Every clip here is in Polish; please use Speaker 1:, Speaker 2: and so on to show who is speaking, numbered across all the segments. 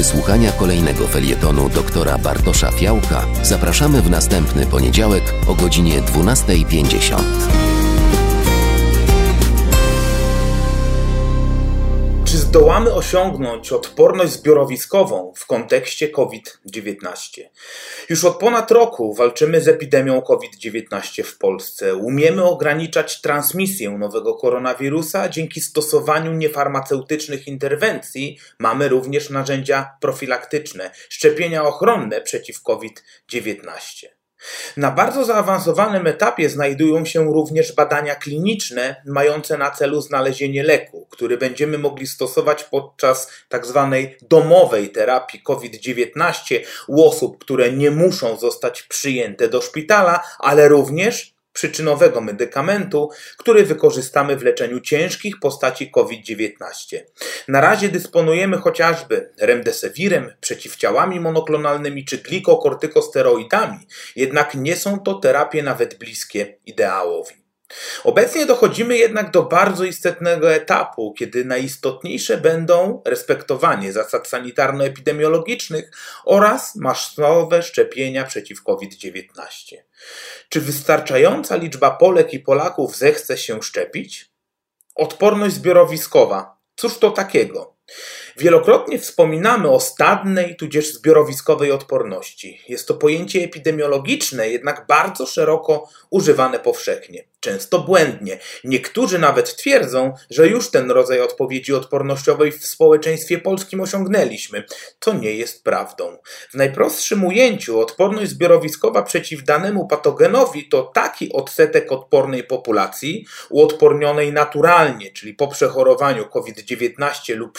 Speaker 1: wysłuchania kolejnego felietonu doktora Bartosza Fiałka zapraszamy w następny poniedziałek o godzinie 12.50.
Speaker 2: zdołamy osiągnąć odporność zbiorowiskową w kontekście COVID-19? Już od ponad roku walczymy z epidemią COVID-19 w Polsce. Umiemy ograniczać transmisję nowego koronawirusa dzięki stosowaniu niefarmaceutycznych interwencji. Mamy również narzędzia profilaktyczne, szczepienia ochronne przeciw COVID-19. Na bardzo zaawansowanym etapie znajdują się również badania kliniczne mające na celu znalezienie leku, który będziemy mogli stosować podczas tzw. Tak domowej terapii COVID-19 u osób, które nie muszą zostać przyjęte do szpitala, ale również przyczynowego medykamentu, który wykorzystamy w leczeniu ciężkich postaci COVID-19. Na razie dysponujemy chociażby remdesewirem, przeciwciałami monoklonalnymi czy glikokortykosteroidami, jednak nie są to terapie nawet bliskie ideałowi. Obecnie dochodzimy jednak do bardzo istotnego etapu, kiedy najistotniejsze będą respektowanie zasad sanitarno-epidemiologicznych oraz masowe szczepienia przeciw COVID-19. Czy wystarczająca liczba Polek i Polaków zechce się szczepić? Odporność zbiorowiskowa. Cóż to takiego? Wielokrotnie wspominamy o stadnej tudzież zbiorowiskowej odporności. Jest to pojęcie epidemiologiczne, jednak bardzo szeroko używane powszechnie, często błędnie. Niektórzy nawet twierdzą, że już ten rodzaj odpowiedzi odpornościowej w społeczeństwie polskim osiągnęliśmy. To nie jest prawdą. W najprostszym ujęciu odporność zbiorowiskowa przeciw danemu patogenowi to taki odsetek odpornej populacji, uodpornionej naturalnie, czyli po przechorowaniu COVID-19 lub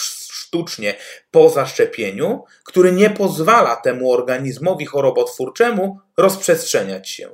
Speaker 2: sztucznie po zaszczepieniu, który nie pozwala temu organizmowi chorobotwórczemu rozprzestrzeniać się.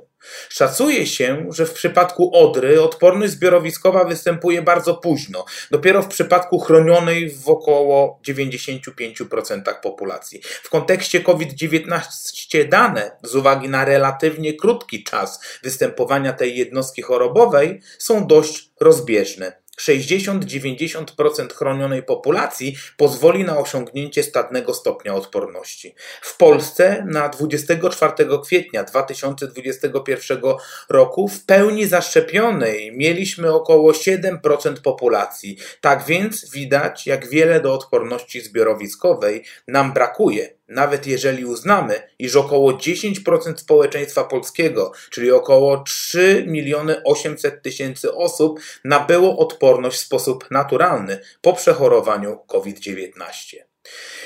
Speaker 2: Szacuje się, że w przypadku odry odporność zbiorowiskowa występuje bardzo późno, dopiero w przypadku chronionej w około 95% populacji. W kontekście COVID-19 dane, z uwagi na relatywnie krótki czas występowania tej jednostki chorobowej, są dość rozbieżne. 60-90% chronionej populacji pozwoli na osiągnięcie stadnego stopnia odporności. W Polsce na 24 kwietnia 2021 roku w pełni zaszczepionej mieliśmy około 7% populacji. Tak więc widać, jak wiele do odporności zbiorowiskowej nam brakuje nawet jeżeli uznamy, iż około 10% społeczeństwa polskiego, czyli około 3 miliony 800 tysięcy osób, nabyło odporność w sposób naturalny po przechorowaniu COVID-19.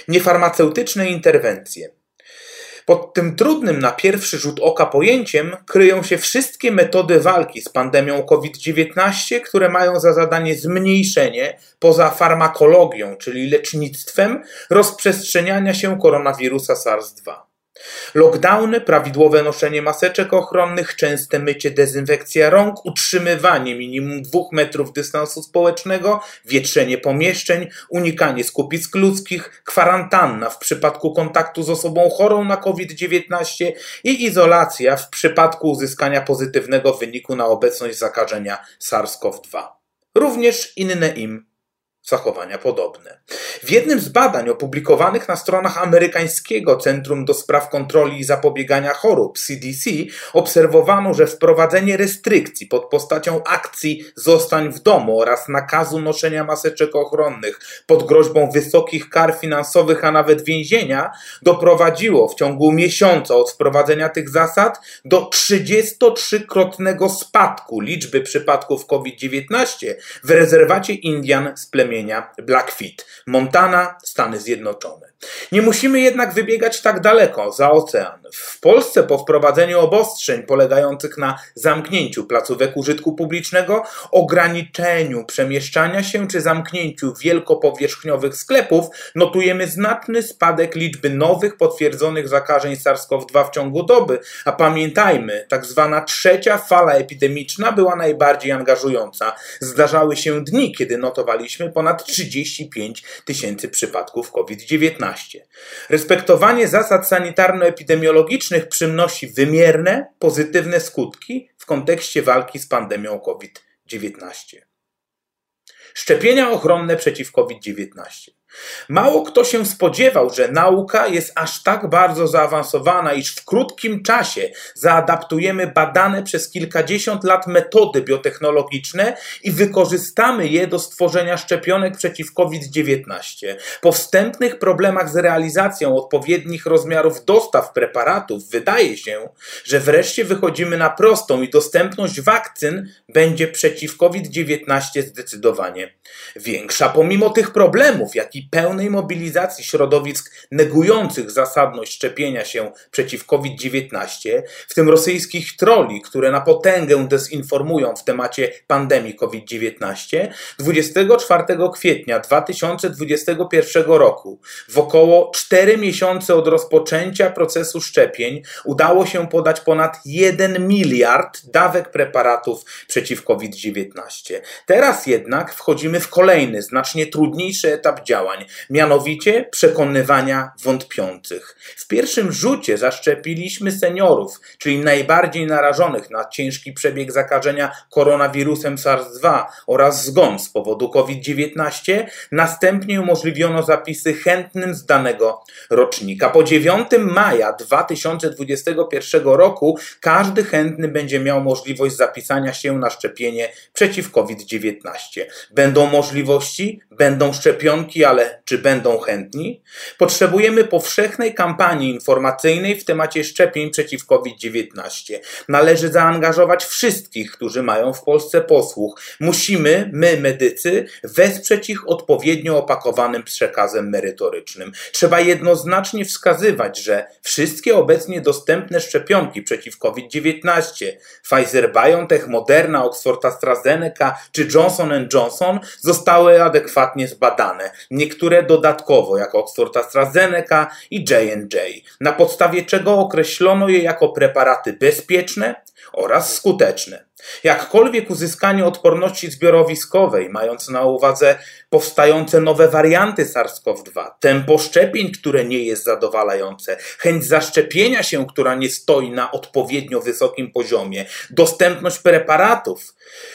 Speaker 2: Niefarmaceutyczne interwencje. Pod tym trudnym na pierwszy rzut oka pojęciem kryją się wszystkie metody walki z pandemią COVID-19, które mają za zadanie zmniejszenie, poza farmakologią, czyli lecznictwem, rozprzestrzeniania się koronawirusa SARS-2. Lockdowny, prawidłowe noszenie maseczek ochronnych, częste mycie, dezynfekcja rąk, utrzymywanie minimum dwóch metrów dystansu społecznego, wietrzenie pomieszczeń, unikanie skupisk ludzkich, kwarantanna w przypadku kontaktu z osobą chorą na COVID-19 i izolacja w przypadku uzyskania pozytywnego wyniku na obecność zakażenia SARS-CoV-2. Również inne im zachowania podobne. W jednym z badań opublikowanych na stronach amerykańskiego Centrum do Spraw Kontroli i Zapobiegania Chorób CDC obserwowano, że wprowadzenie restrykcji pod postacią akcji Zostań w domu oraz nakazu noszenia maseczek ochronnych pod groźbą wysokich kar finansowych, a nawet więzienia doprowadziło w ciągu miesiąca od wprowadzenia tych zasad do 33-krotnego spadku liczby przypadków COVID-19 w rezerwacie Indian z plemienia plemienia Blackfeet, Montana, Stany Zjednoczone. Nie musimy jednak wybiegać tak daleko, za ocean. W Polsce po wprowadzeniu obostrzeń polegających na zamknięciu placówek użytku publicznego, ograniczeniu przemieszczania się czy zamknięciu wielkopowierzchniowych sklepów, notujemy znaczny spadek liczby nowych potwierdzonych zakażeń SARS-CoV-2 w ciągu doby, a pamiętajmy, tak zwana trzecia fala epidemiczna była najbardziej angażująca. Zdarzały się dni, kiedy notowaliśmy ponad 35 tysięcy przypadków COVID-19. Respektowanie zasad sanitarno-epidemiologicznych przynosi wymierne, pozytywne skutki w kontekście walki z pandemią COVID-19. Szczepienia ochronne przeciw COVID-19. Mało kto się spodziewał, że nauka jest aż tak bardzo zaawansowana, iż w krótkim czasie zaadaptujemy badane przez kilkadziesiąt lat metody biotechnologiczne i wykorzystamy je do stworzenia szczepionek przeciw COVID-19. Po wstępnych problemach z realizacją odpowiednich rozmiarów dostaw preparatów wydaje się, że wreszcie wychodzimy na prostą i dostępność wakcyn będzie przeciw COVID-19 zdecydowanie większa. Pomimo tych problemów, jak pełnej mobilizacji środowisk negujących zasadność szczepienia się przeciw COVID-19, w tym rosyjskich troli, które na potęgę dezinformują w temacie pandemii COVID-19, 24 kwietnia 2021 roku, w około 4 miesiące od rozpoczęcia procesu szczepień, udało się podać ponad 1 miliard dawek preparatów przeciw COVID-19. Teraz jednak wchodzimy w kolejny, znacznie trudniejszy etap działań, mianowicie przekonywania wątpiących. W pierwszym rzucie zaszczepiliśmy seniorów, czyli najbardziej narażonych na ciężki przebieg zakażenia koronawirusem SARS-2 oraz zgon z powodu COVID-19. Następnie umożliwiono zapisy chętnym z danego rocznika. Po 9 maja 2021 roku każdy chętny będzie miał możliwość zapisania się na szczepienie przeciw COVID-19. Będą możliwości, będą szczepionki, ale czy będą chętni? Potrzebujemy powszechnej kampanii informacyjnej w temacie szczepień przeciw COVID-19. Należy zaangażować wszystkich, którzy mają w Polsce posłuch. Musimy, my medycy, wesprzeć ich odpowiednio opakowanym przekazem merytorycznym. Trzeba jednoznacznie wskazywać, że wszystkie obecnie dostępne szczepionki przeciw COVID-19 Pfizer BioNTech, Moderna, Oxford AstraZeneca czy Johnson Johnson zostały adekwatnie zbadane. Niektóre dodatkowo, jak Oxford AstraZeneca i J&J, na podstawie czego określono je jako preparaty bezpieczne oraz skuteczne. Jakkolwiek uzyskanie odporności zbiorowiskowej, mając na uwadze powstające nowe warianty SARS-CoV-2, tempo szczepień, które nie jest zadowalające, chęć zaszczepienia się, która nie stoi na odpowiednio wysokim poziomie, dostępność preparatów,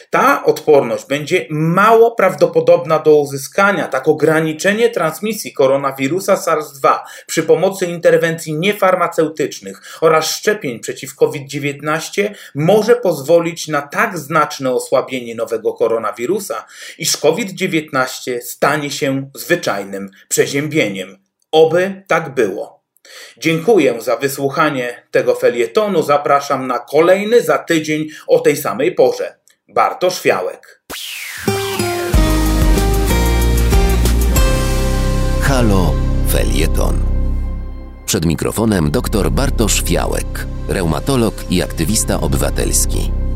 Speaker 2: ta odporność będzie mało prawdopodobna do uzyskania. Tak ograniczenie transmisji koronawirusa SARS-2 przy pomocy interwencji niefarmaceutycznych oraz szczepień przeciw COVID-19 może pozwolić na tak znaczne osłabienie nowego koronawirusa, iż COVID-19 stanie się zwyczajnym przeziębieniem. Oby tak było. Dziękuję za wysłuchanie tego felietonu. Zapraszam na kolejny za tydzień o tej samej porze. Bartosz Fiałek.
Speaker 1: Halo Felieton. Przed mikrofonem dr Bartosz Fiałek, reumatolog i aktywista obywatelski.